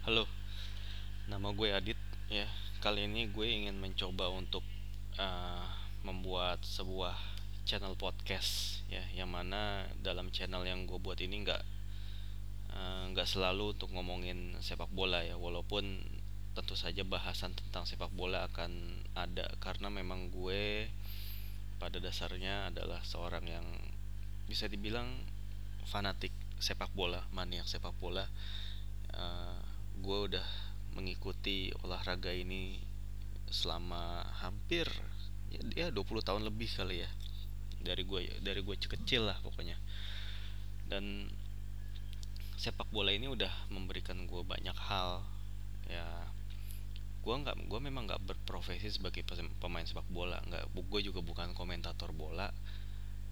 Halo, nama gue Adit ya. Kali ini gue ingin mencoba untuk eh, membuat sebuah channel podcast ya, yang mana dalam channel yang gue buat ini nggak eh, nggak selalu untuk ngomongin sepak bola ya, walaupun tentu saja bahasan tentang sepak bola akan ada karena memang gue pada dasarnya adalah seorang yang bisa dibilang fanatik sepak bola, maniak sepak bola uh, gue udah mengikuti olahraga ini selama hampir ya, ya 20 tahun lebih kali ya. Dari gue dari gue kecil lah pokoknya. Dan sepak bola ini udah memberikan gue banyak hal ya. Gue nggak gue memang nggak berprofesi sebagai pemain sepak bola nggak gue juga bukan komentator bola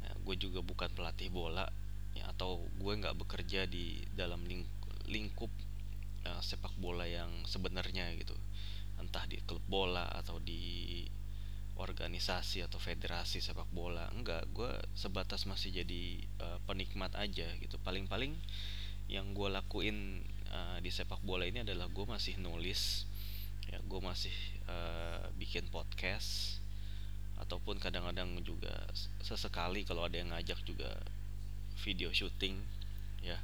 ya, gue juga bukan pelatih bola ya atau gue nggak bekerja di dalam ling lingkup uh, sepak bola yang sebenarnya gitu. Entah di klub bola atau di organisasi atau federasi sepak bola. Enggak gue sebatas masih jadi uh, penikmat aja gitu. Paling-paling yang gue lakuin uh, di sepak bola ini adalah gue masih nulis ya gue masih uh, bikin podcast ataupun kadang-kadang juga sesekali kalau ada yang ngajak juga video syuting ya.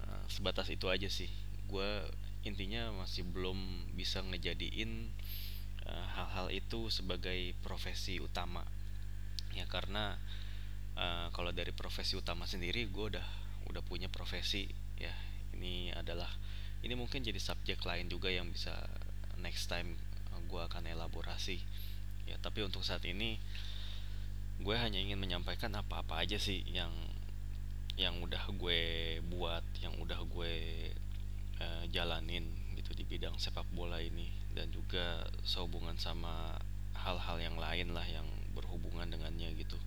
Uh, sebatas itu aja sih gue intinya masih belum bisa ngejadiin uh, hal-hal itu sebagai profesi utama. Ya karena uh, kalau dari profesi utama sendiri gue udah udah punya profesi ya. Ini adalah ini mungkin jadi subjek lain juga yang bisa next time uh, gue akan elaborasi. Ya tapi untuk saat ini gue hanya ingin menyampaikan apa-apa aja sih yang yang udah gue buat yang udah gue uh, jalanin gitu di bidang sepak bola ini dan juga sehubungan sama hal-hal yang lain lah yang berhubungan dengannya gitu.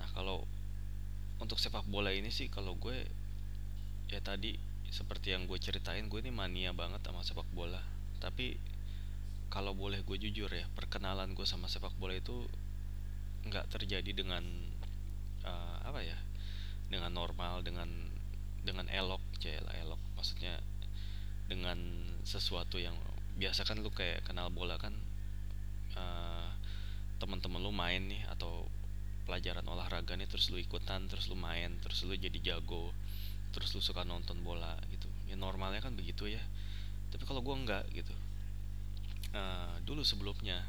Nah kalau untuk sepak bola ini sih kalau gue ya tadi seperti yang gue ceritain gue ini mania banget sama sepak bola. Tapi kalau boleh gue jujur ya perkenalan gue sama sepak bola itu nggak terjadi dengan uh, apa ya dengan normal dengan dengan elok cila elok. Maksudnya dengan sesuatu yang biasa kan lu kayak kenal bola kan uh, teman-teman lu main nih atau pelajaran olahraga nih terus lu ikutan terus lu main terus lu jadi jago terus lu suka nonton bola gitu. Ya normalnya kan begitu ya. Tapi kalau gue enggak gitu. Uh, dulu sebelumnya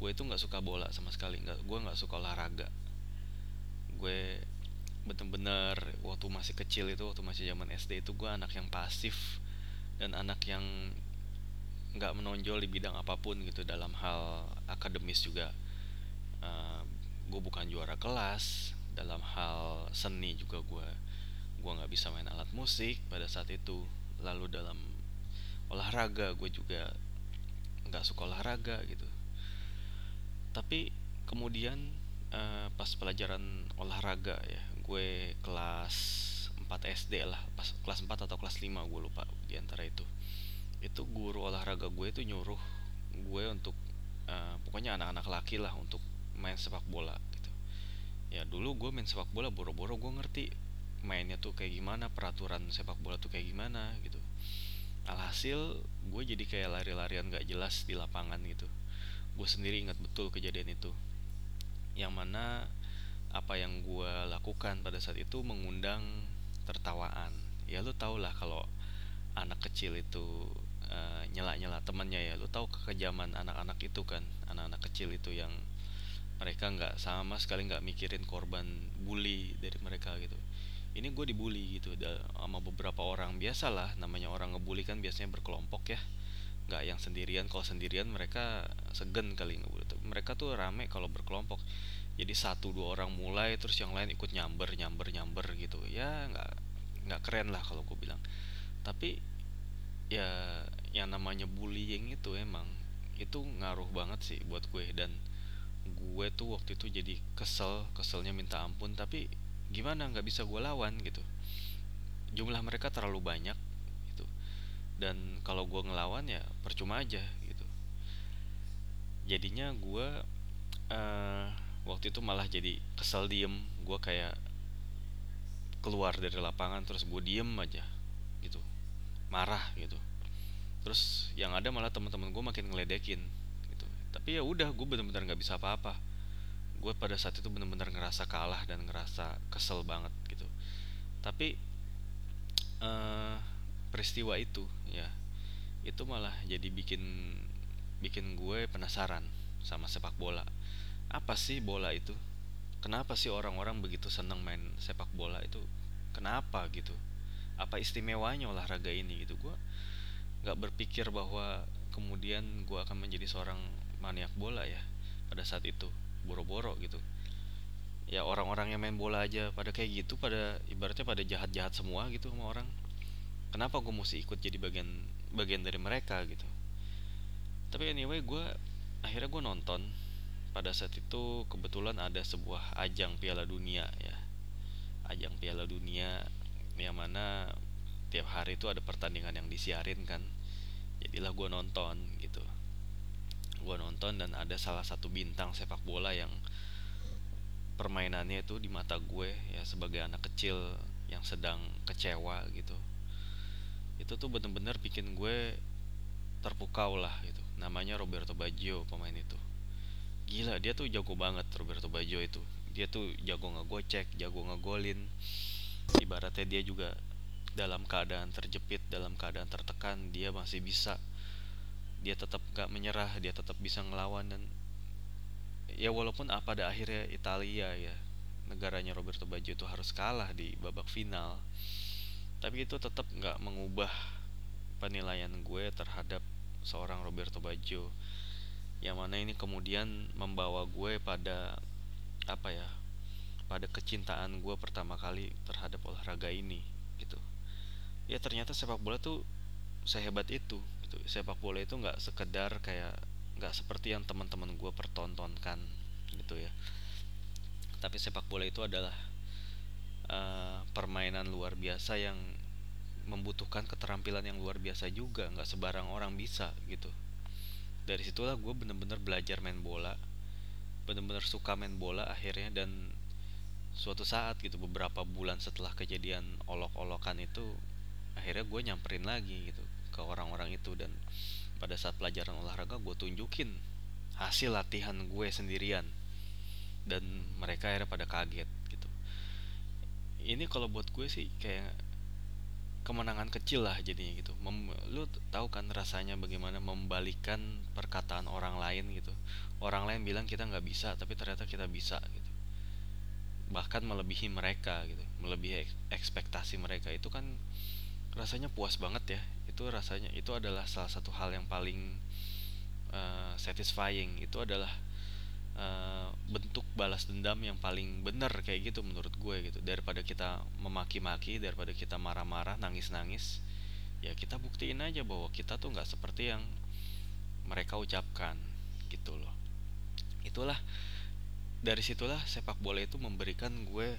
gue itu nggak suka bola sama sekali. Nggak gue nggak suka olahraga. Gue bener-bener waktu masih kecil itu waktu masih zaman SD itu gue anak yang pasif dan anak yang nggak menonjol di bidang apa pun gitu dalam hal akademis juga. Uh, gue bukan juara kelas dalam hal seni juga gue gue nggak bisa main alat musik pada saat itu. Lalu dalam olahraga gue juga nggak suka olahraga gitu. Tapi kemudian uh, pas pelajaran olahraga ya gue kelas 4 SD lah pas kelas 4 atau kelas 5 gue lupa di antara itu. Itu guru olahraga gue itu nyuruh gue untuk uh, pokoknya anak-anak laki lah untuk main sepak bola gitu. Ya dulu gue main sepak bola boro-boro gue ngerti mainnya tuh kayak gimana peraturan sepak bola tuh kayak gimana gitu. Alhasil gue jadi kayak lari-larian gak jelas di lapangan gitu. Gue sendiri ingat betul kejadian itu. Yang mana apa yang gue lakukan pada saat itu mengundang tertawaan. Ya lu tau lah kalau anak kecil itu uh, nyela-nyela temannya ya. Lu tahu kekejaman anak-anak itu kan anak-anak kecil itu yang mereka nggak sama sekali nggak mikirin korban bully dari mereka gitu. Ini gue dibully gitu sama beberapa orang. Biasalah namanya orang ngebully kan biasanya berkelompok ya. Nggak yang sendirian. Kalau sendirian mereka segen kali ngebully. Mereka tuh rame kalau berkelompok jadi satu dua orang mulai terus yang lain ikut nyamber nyamber nyamber gitu. Ya nggak nggak keren lah kalau gue bilang. Tapi ya yang namanya bullying itu emang itu ngaruh banget sih buat gue. Dan gue tuh waktu itu jadi kesel keselnya minta ampun. Tapi gimana nggak bisa gue lawan gitu. Jumlah mereka terlalu banyak gitu. Dan kalau gue ngelawan ya percuma aja gitu. Jadinya gue uh, waktu itu malah jadi kesel diem. Gue kayak keluar dari lapangan terus gue diem aja gitu. Marah gitu. Terus yang ada malah teman-teman gue makin ngeledekin gitu. Tapi ya udah gue bener-bener nggak bisa apa-apa. Gue pada saat itu bener-bener ngerasa kalah dan ngerasa kesel banget gitu. Tapi uh, peristiwa itu ya itu malah jadi bikin bikin gue penasaran sama sepak bola apa sih bola itu? Kenapa sih orang-orang begitu senang main sepak bola itu? Kenapa gitu? Apa istimewanya olahraga ini gitu? Gue nggak berpikir bahwa kemudian gue akan menjadi seorang maniak bola ya pada saat itu. Boro-boro gitu. Ya orang-orang yang main bola aja pada kayak gitu pada ibaratnya pada jahat-jahat semua gitu sama orang. Kenapa gue mesti ikut jadi bagian bagian dari mereka gitu? Tapi anyway gue akhirnya gue nonton pada saat itu kebetulan ada sebuah ajang Piala Dunia ya. Ajang Piala Dunia yang mana tiap hari itu ada pertandingan yang disiarin kan. Jadilah gue nonton gitu. Gue nonton dan ada salah satu bintang sepak bola yang permainannya itu di mata gue ya sebagai anak kecil yang sedang kecewa gitu. Itu tuh bener-bener bikin gue terpukau lah gitu. Namanya Roberto Baggio pemain itu gila dia tuh jago banget Roberto Baggio itu. Dia tuh jago ngegocek jago ngegolin. Ibaratnya dia juga dalam keadaan terjepit dalam keadaan tertekan dia masih bisa. Dia tetap gak menyerah dia tetap bisa ngelawan dan ya walaupun apa pada akhirnya Italia ya negaranya Roberto Baggio itu harus kalah di babak final. Tapi itu tetap nggak mengubah penilaian gue terhadap seorang Roberto Baggio yang mana ini kemudian membawa gue pada apa ya pada kecintaan gue pertama kali terhadap olahraga ini gitu. Ya ternyata sepak bola tuh sehebat itu gitu. Sepak bola itu nggak sekedar kayak nggak seperti yang teman-teman gue pertontonkan gitu ya. Tapi sepak bola itu adalah uh, permainan luar biasa yang membutuhkan keterampilan yang luar biasa juga. Nggak sebarang orang bisa gitu dari situlah gue bener-bener belajar main bola. Bener-bener suka main bola akhirnya dan suatu saat gitu beberapa bulan setelah kejadian olok-olokan itu akhirnya gue nyamperin lagi gitu ke orang-orang itu dan pada saat pelajaran olahraga gue tunjukin hasil latihan gue sendirian. Dan mereka akhirnya pada kaget gitu. Ini kalau buat gue sih kayak kemenangan kecil lah jadinya gitu. Mem, lu tahu kan rasanya bagaimana membalikan perkataan orang lain gitu. Orang lain bilang kita nggak bisa tapi ternyata kita bisa gitu. Bahkan melebihi mereka gitu melebihi ekspektasi mereka. Itu kan rasanya puas banget ya. Itu rasanya itu adalah salah satu hal yang paling uh, satisfying. Itu adalah uh, bentuk balas dendam yang paling benar kayak gitu menurut gue gitu. Daripada kita memaki-maki daripada kita marah-marah nangis-nangis ya kita buktiin aja bahwa kita tuh nggak seperti yang mereka ucapkan gitu loh. Itulah dari situlah sepak bola itu memberikan gue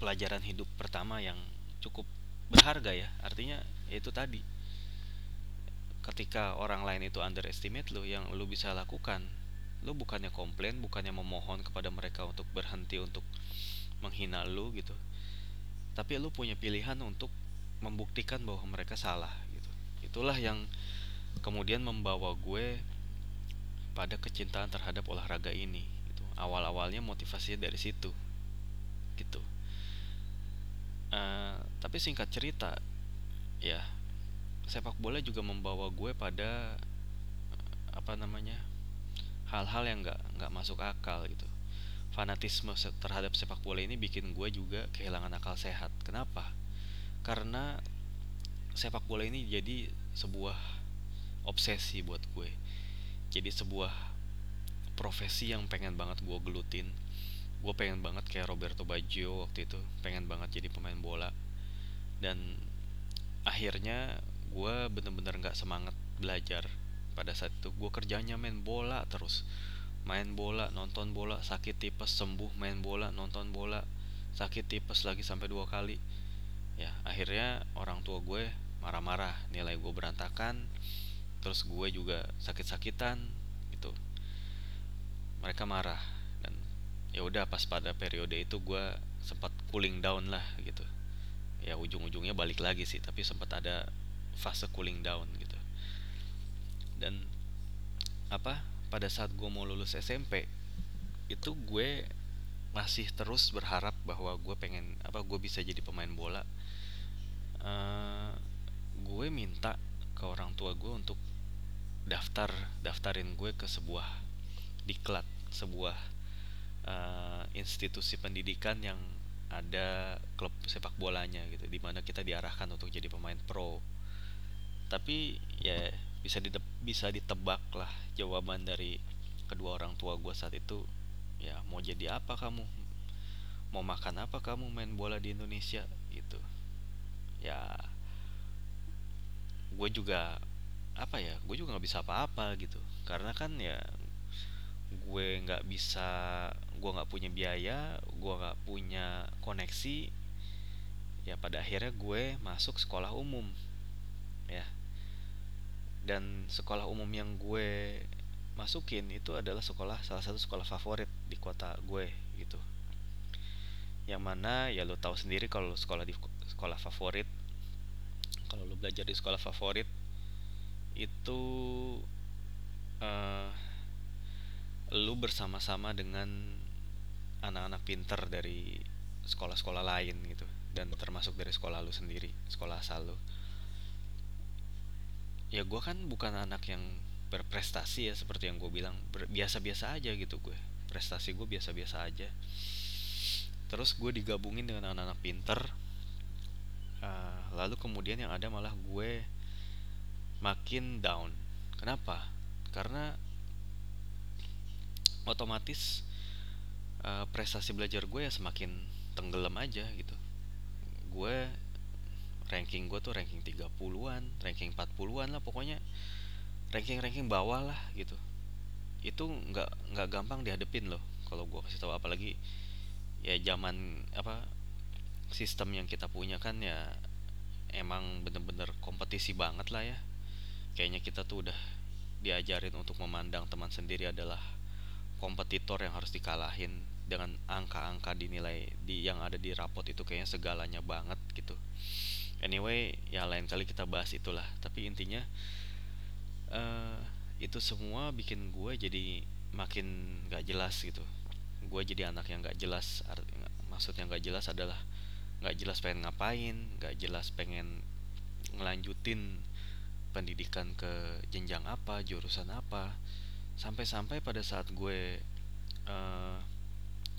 pelajaran hidup pertama yang cukup berharga ya. Artinya ya itu tadi ketika orang lain itu underestimate lo yang lo bisa lakukan lu bukannya komplain bukannya memohon kepada mereka untuk berhenti untuk menghina lu gitu. Tapi lu punya pilihan untuk membuktikan bahwa mereka salah gitu. Itulah yang kemudian membawa gue pada kecintaan terhadap olahraga ini gitu. Awal awalnya motivasinya dari situ gitu. Uh, tapi singkat cerita ya sepak bola juga membawa gue pada apa namanya hal-hal yang nggak nggak masuk akal gitu. Fanatisme terhadap sepak bola ini bikin gue juga kehilangan akal sehat. Kenapa? Karena sepak bola ini jadi sebuah obsesi buat gue. Jadi sebuah profesi yang pengen banget gue gelutin. Gue pengen banget kayak Roberto Baggio waktu itu pengen banget jadi pemain bola. Dan akhirnya gue bener-bener nggak semangat belajar pada saat itu gue kerjanya main bola terus. Main bola nonton bola sakit tipes sembuh main bola nonton bola sakit tipes lagi sampai dua kali. Ya akhirnya orang tua gue marah-marah nilai gue berantakan terus gue juga sakit-sakitan gitu. Mereka marah dan ya udah pas pada periode itu gue sempat cooling down lah gitu. Ya ujung-ujungnya balik lagi sih tapi sempat ada fase cooling down gitu dan apa pada saat gue mau lulus SMP itu gue masih terus berharap bahwa gue pengen apa gue bisa jadi pemain bola. Uh, gue minta ke orang tua gue untuk daftar daftarin gue ke sebuah diklat sebuah uh, institusi pendidikan yang ada klub sepak bolanya gitu di mana kita diarahkan untuk jadi pemain pro. Tapi ya bisa dite bisa ditebak lah jawaban dari kedua orang tua gue saat itu. Ya mau jadi apa kamu? Mau makan apa kamu main bola di Indonesia? Gitu. Ya gue juga apa ya gue juga nggak bisa apa-apa gitu. Karena kan ya gue nggak bisa gue nggak punya biaya gue nggak punya koneksi. Ya pada akhirnya gue masuk sekolah umum. Ya dan sekolah umum yang gue masukin itu adalah sekolah salah satu sekolah favorit di kota gue gitu. Yang mana ya lo tahu sendiri kalau sekolah di sekolah favorit kalau lo belajar di sekolah favorit itu uh, lu bersama-sama dengan anak-anak pinter dari sekolah-sekolah lain gitu. Dan termasuk dari sekolah lu sendiri sekolah asal lu ya gue kan bukan anak yang berprestasi ya seperti yang gue bilang. Biasa-biasa aja gitu gue. Prestasi gue biasa-biasa aja. Terus gue digabungin dengan anak-anak pinter. Uh, lalu kemudian yang ada malah gue makin down. Kenapa? Karena otomatis uh, prestasi belajar gue ya semakin tenggelam aja gitu. Gue ranking gue tuh ranking 30-an ranking 40-an lah pokoknya ranking-ranking bawah lah gitu. Itu nggak nggak gampang dihadepin loh kalau gue kasih tahu. Apalagi ya zaman apa sistem yang kita punya kan ya emang bener-bener kompetisi banget lah ya. Kayaknya kita tuh udah diajarin untuk memandang teman sendiri adalah kompetitor yang harus dikalahin dengan angka-angka dinilai di yang ada di rapot itu kayaknya segalanya banget gitu anyway ya lain kali kita bahas itulah. Tapi intinya uh, itu semua bikin gue jadi makin gak jelas gitu. Gue jadi anak yang gak jelas maksudnya gak jelas adalah gak jelas pengen ngapain gak jelas pengen ngelanjutin pendidikan ke jenjang apa jurusan apa. Sampai-sampai pada saat gue uh,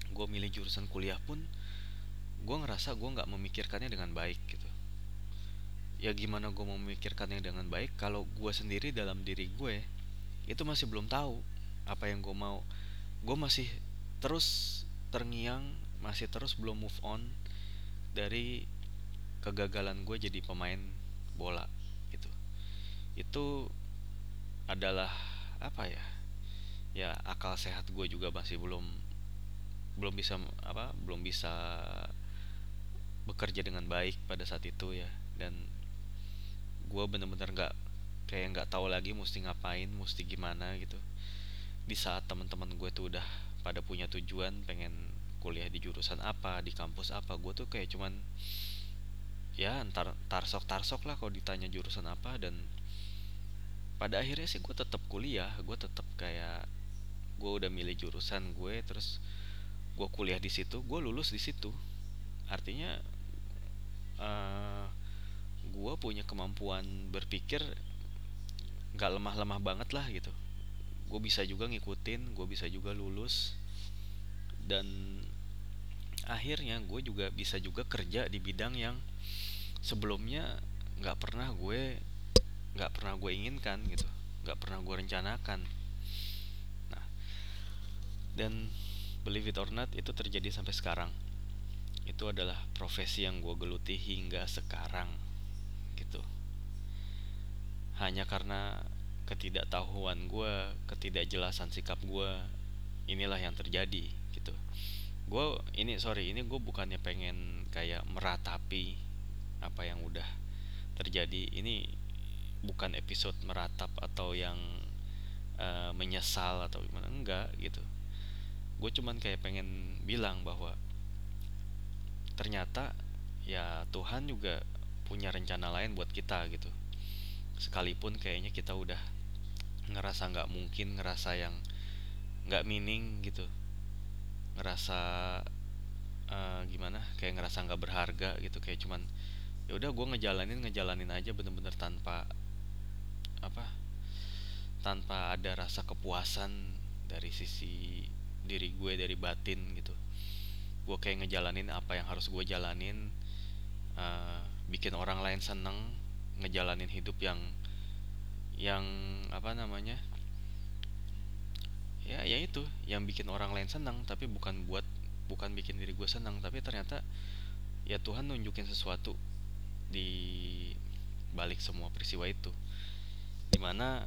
gue milih jurusan kuliah pun gue ngerasa gue nggak memikirkannya dengan baik gitu ya gimana gue mau memikirkannya dengan baik kalau gue sendiri dalam diri gue itu masih belum tahu apa yang gue mau. Gue masih terus terngiang masih terus belum move on dari kegagalan gue jadi pemain bola gitu. Itu adalah apa ya ya akal sehat gue juga masih belum belum bisa apa belum bisa bekerja dengan baik pada saat itu ya. Dan gue bener-bener nggak kayak nggak tahu lagi mesti ngapain mesti gimana gitu. Di saat teman-teman gue tuh udah pada punya tujuan pengen kuliah di jurusan apa di kampus apa gue tuh kayak cuman ya ntar tarsok tarsok lah kalau ditanya jurusan apa dan pada akhirnya sih gue tetap kuliah gue tetap kayak gue udah milih jurusan gue terus gue kuliah di situ gue lulus di situ. Artinya uh, gue punya kemampuan berpikir nggak lemah-lemah banget lah gitu. Gue bisa juga ngikutin gue bisa juga lulus dan akhirnya gue juga bisa juga kerja di bidang yang sebelumnya nggak pernah gue nggak pernah gue inginkan gitu nggak pernah gue rencanakan. Nah dan believe it or not itu terjadi sampai sekarang. Itu adalah profesi yang gue geluti hingga sekarang hanya karena ketidaktahuan gue ketidakjelasan sikap gue inilah yang terjadi gitu. Gue ini sorry ini gue bukannya pengen kayak meratapi apa yang udah terjadi. Ini bukan episode meratap atau yang uh, menyesal atau gimana enggak gitu. Gue cuman kayak pengen bilang bahwa ternyata ya Tuhan juga punya rencana lain buat kita gitu sekalipun kayaknya kita udah ngerasa nggak mungkin ngerasa yang nggak meaning gitu. Ngerasa uh, gimana? Kayak ngerasa nggak berharga gitu. Kayak cuman ya udah gue ngejalanin ngejalanin aja bener-bener tanpa apa tanpa ada rasa kepuasan dari sisi diri gue dari batin gitu. Gue kayak ngejalanin apa yang harus gue jalanin uh, bikin orang lain seneng ngejalanin hidup yang yang apa namanya ya ya itu yang bikin orang lain senang tapi bukan buat bukan bikin diri gue senang tapi ternyata ya Tuhan nunjukin sesuatu di balik semua peristiwa itu. Di mana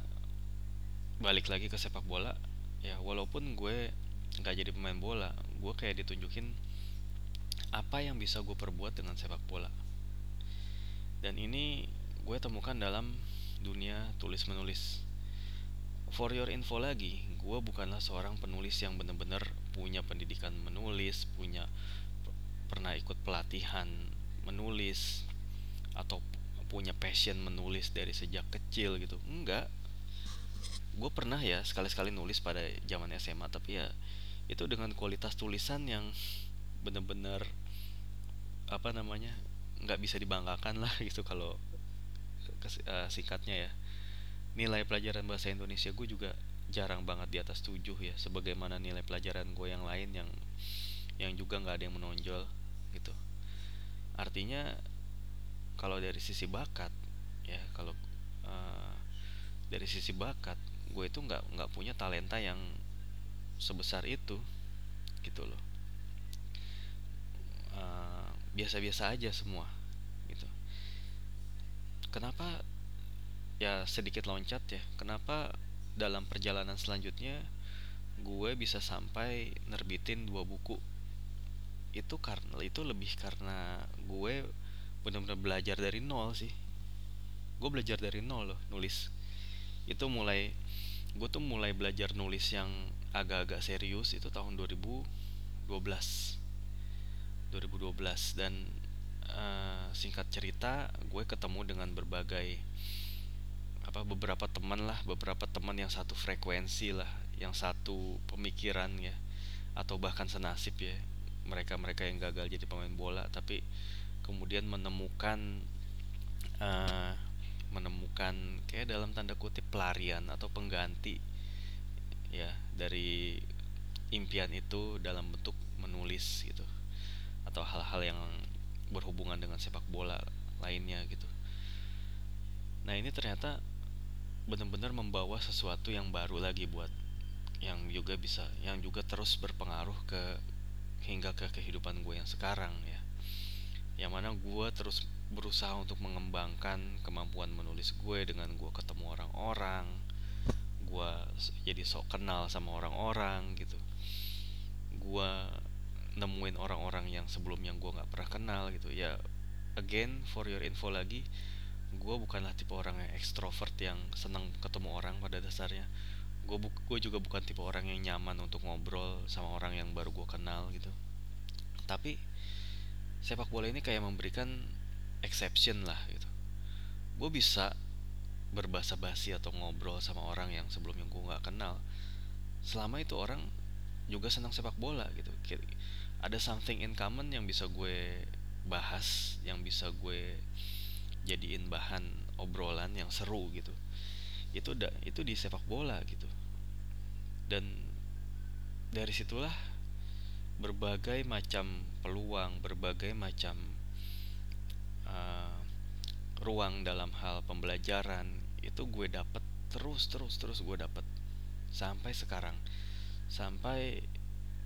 balik lagi ke sepak bola ya walaupun gue nggak jadi pemain bola gue kayak ditunjukin apa yang bisa gue perbuat dengan sepak bola. Dan ini gue temukan dalam dunia tulis menulis for your info lagi gue bukanlah seorang penulis yang bener-bener punya pendidikan menulis punya pernah ikut pelatihan menulis atau punya passion menulis dari sejak kecil gitu. Enggak. Gue pernah ya sekali-sekali nulis pada zaman SMA tapi ya itu dengan kualitas tulisan yang bener-bener apa namanya nggak bisa dibanggakan lah gitu kalau uh, singkatnya ya. Nilai pelajaran bahasa Indonesia gue juga jarang banget di atas 7 ya sebagaimana nilai pelajaran gue yang lain yang yang juga nggak ada yang menonjol gitu. Artinya kalau dari sisi bakat ya kalau uh, dari sisi bakat gue itu nggak nggak punya talenta yang sebesar itu gitu loh. Uh, biasa-biasa aja semua kenapa ya sedikit loncat ya kenapa dalam perjalanan selanjutnya gue bisa sampai nerbitin dua buku? Itu karena itu lebih karena gue benar-benar belajar dari nol sih. Gue belajar dari nol loh nulis. Itu mulai gue tuh mulai belajar nulis yang agak-agak serius itu tahun 2012 2012 dan uh, singkat cerita gue ketemu dengan berbagai apa beberapa teman lah beberapa teman yang satu frekuensi lah yang satu pemikiran ya atau bahkan senasib ya. Mereka mereka yang gagal jadi pemain bola tapi kemudian menemukan uh, menemukan kayak dalam tanda kutip pelarian atau pengganti ya dari impian itu dalam bentuk menulis gitu atau hal-hal yang berhubungan dengan sepak bola lainnya gitu. Nah ini ternyata benar-benar membawa sesuatu yang baru lagi buat yang juga bisa yang juga terus berpengaruh ke hingga ke kehidupan gue yang sekarang ya yang mana gue terus berusaha untuk mengembangkan kemampuan menulis gue dengan gue ketemu orang-orang gue jadi sok kenal sama orang-orang gitu gue nemuin orang-orang yang sebelumnya gue nggak pernah kenal gitu. Ya again for your info lagi gue bukanlah tipe orang yang ekstrovert yang senang ketemu orang pada dasarnya. Gue bu gue juga bukan tipe orang yang nyaman untuk ngobrol sama orang yang baru gue kenal gitu. Tapi sepak bola ini kayak memberikan exception lah gitu. Gue bisa berbahasa basi atau ngobrol sama orang yang sebelumnya gue nggak kenal. Selama itu orang juga senang sepak bola gitu ada something in common yang bisa gue bahas yang bisa gue jadiin bahan obrolan yang seru gitu. Itu da, itu di sepak bola gitu. Dan dari situlah berbagai macam peluang berbagai macam uh, ruang dalam hal pembelajaran itu gue dapet terus terus terus gue dapet sampai sekarang. Sampai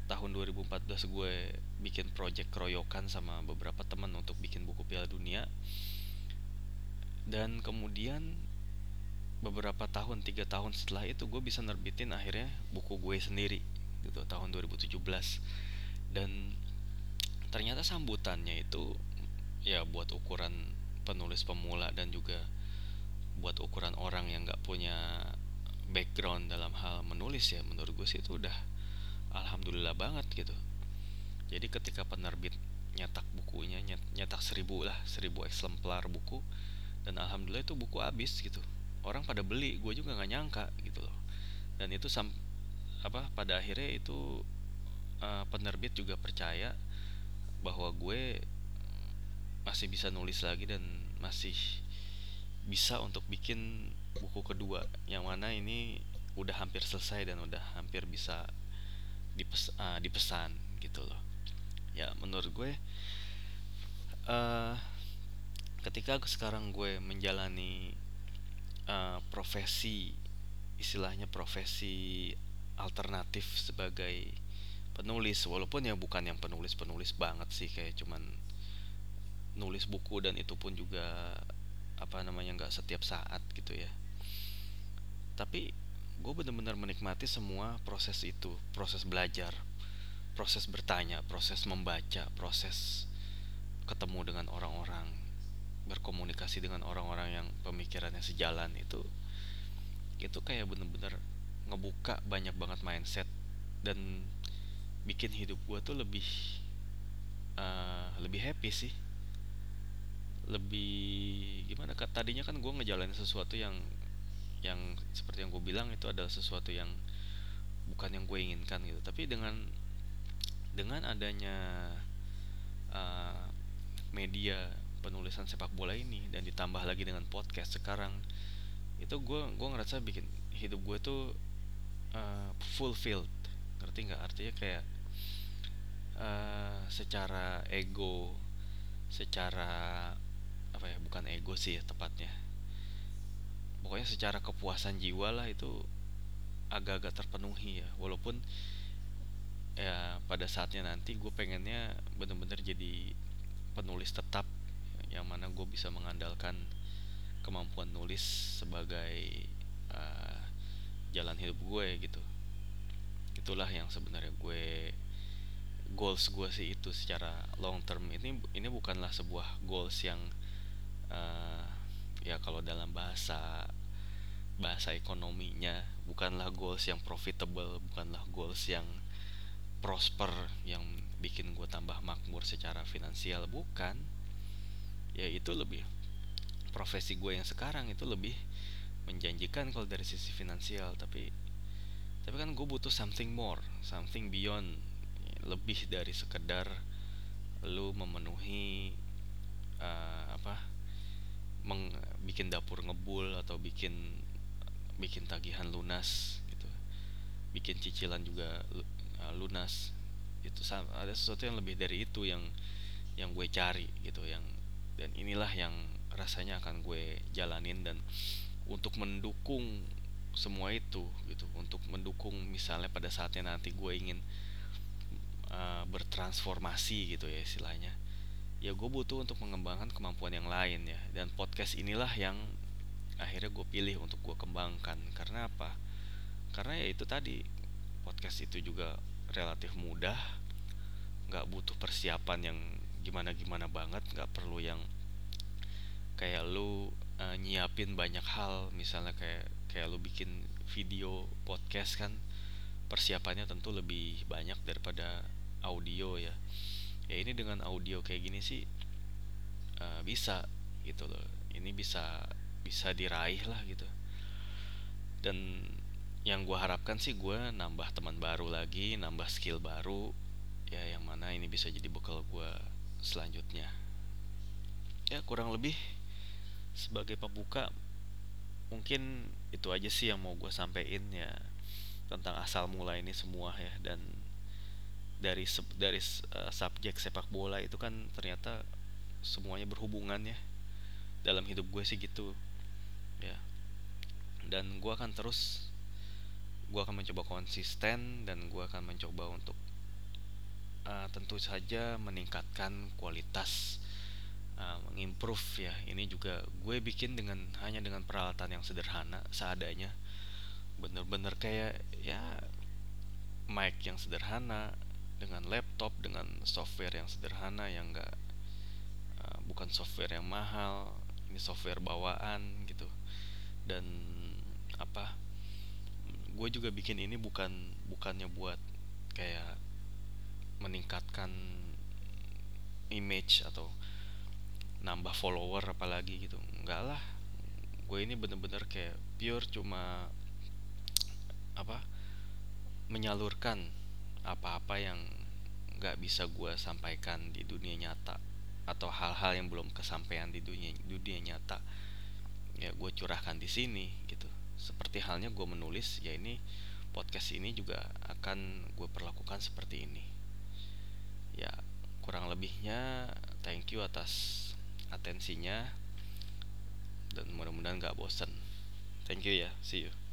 tahun 2014 gue bikin project keroyokan sama beberapa teman untuk bikin buku Piala Dunia. Dan kemudian beberapa tahun tiga tahun setelah itu gue bisa nerbitin akhirnya buku gue sendiri gitu tahun 2017 dan ternyata sambutannya itu ya buat ukuran penulis pemula dan juga buat ukuran orang yang nggak punya background dalam hal menulis ya menurut gue sih itu udah alhamdulillah banget gitu. Jadi ketika penerbit nyetak bukunya nyetak seribu lah seribu eksemplar buku dan alhamdulillah itu buku habis gitu. Orang pada beli gue juga nggak nyangka gitu loh. Dan itu sam apa pada akhirnya itu uh, penerbit juga percaya bahwa gue masih bisa nulis lagi dan masih bisa untuk bikin buku kedua yang mana ini udah hampir selesai dan udah hampir bisa dipes uh, dipesan gitu loh. Ya menurut gue uh, ketika sekarang gue menjalani uh, profesi istilahnya profesi alternatif sebagai penulis walaupun ya bukan yang penulis penulis banget sih kayak cuman nulis buku dan itu pun juga apa namanya nggak setiap saat gitu ya. Tapi gue bener-bener menikmati semua proses itu proses belajar proses bertanya proses membaca proses ketemu dengan orang-orang berkomunikasi dengan orang-orang yang pemikirannya sejalan itu itu kayak bener-bener ngebuka banyak banget mindset dan bikin hidup gue tuh lebih uh, lebih happy sih. Lebih gimana kan tadinya kan gue ngejalanin sesuatu yang yang seperti yang gue bilang itu adalah sesuatu yang bukan yang gue inginkan gitu. Tapi dengan dengan adanya uh, media penulisan sepak bola ini dan ditambah lagi dengan podcast sekarang itu gue gue ngerasa bikin hidup gue tuh uh, fulfilled. Ngerti nggak? Artinya kayak uh, secara ego secara apa ya bukan ego sih ya tepatnya pokoknya secara kepuasan jiwa lah itu agak-agak terpenuhi ya. Walaupun ya pada saatnya nanti gue pengennya bener-bener jadi penulis tetap yang mana gue bisa mengandalkan kemampuan nulis sebagai uh, jalan hidup gue gitu. Itulah yang sebenarnya gue goals gue sih itu secara long term. Ini ini bukanlah sebuah goals yang uh, ya kalau dalam bahasa bahasa ekonominya bukanlah goals yang profitable bukanlah goals yang prosper yang bikin gue tambah makmur secara finansial. Bukan. Ya itu lebih profesi gue yang sekarang itu lebih menjanjikan kalau dari sisi finansial. Tapi tapi kan gue butuh something more something beyond. Lebih dari sekedar lu memenuhi uh, apa meng, bikin dapur ngebul atau bikin bikin tagihan lunas gitu. Bikin cicilan juga uh, lunas. Itu ada sesuatu yang lebih dari itu yang yang gue cari gitu yang dan inilah yang rasanya akan gue jalanin dan untuk mendukung semua itu gitu untuk mendukung misalnya pada saatnya nanti gue ingin uh, bertransformasi gitu ya istilahnya ya gue butuh untuk mengembangkan kemampuan yang lain ya. Dan podcast inilah yang akhirnya gue pilih untuk gue kembangkan. Karena apa? Karena ya itu tadi podcast itu juga relatif mudah nggak butuh persiapan yang gimana gimana banget nggak perlu yang kayak lu uh, nyiapin banyak hal. Misalnya kayak kayak lu bikin video podcast kan persiapannya tentu lebih banyak daripada audio ya ya ini dengan audio kayak gini sih uh, bisa gitu loh. Ini bisa bisa diraih lah gitu. Dan yang gue harapkan sih gue nambah teman baru lagi nambah skill baru ya yang mana ini bisa jadi bekal gue selanjutnya. Ya kurang lebih sebagai pembuka mungkin itu aja sih yang mau gue sampein ya tentang asal mula ini semua ya dan dari dari uh, subjek sepak bola itu kan ternyata semuanya berhubungan ya. Dalam hidup gue sih gitu ya. Dan gue akan terus gue akan mencoba konsisten dan gue akan mencoba untuk uh, tentu saja meningkatkan kualitas uh, mengimprove ya. Ini juga gue bikin dengan hanya dengan peralatan yang sederhana seadanya. Bener-bener kayak ya mic yang sederhana dengan laptop dengan software yang sederhana yang enggak uh, bukan software yang mahal ini software bawaan gitu. Dan apa gue juga bikin ini bukan bukannya buat kayak meningkatkan image atau nambah follower apalagi gitu. Enggak lah. Gue gue ini bener-bener kayak pure cuma apa menyalurkan apa-apa yang nggak bisa gue sampaikan di dunia nyata atau hal-hal yang belum kesampaian di dunia dunia nyata ya gue curahkan di sini gitu. Seperti halnya gue menulis ya ini podcast ini juga akan gue perlakukan seperti ini. Ya kurang lebihnya thank you atas atensinya dan mudah-mudahan gak bosen. Thank you ya see you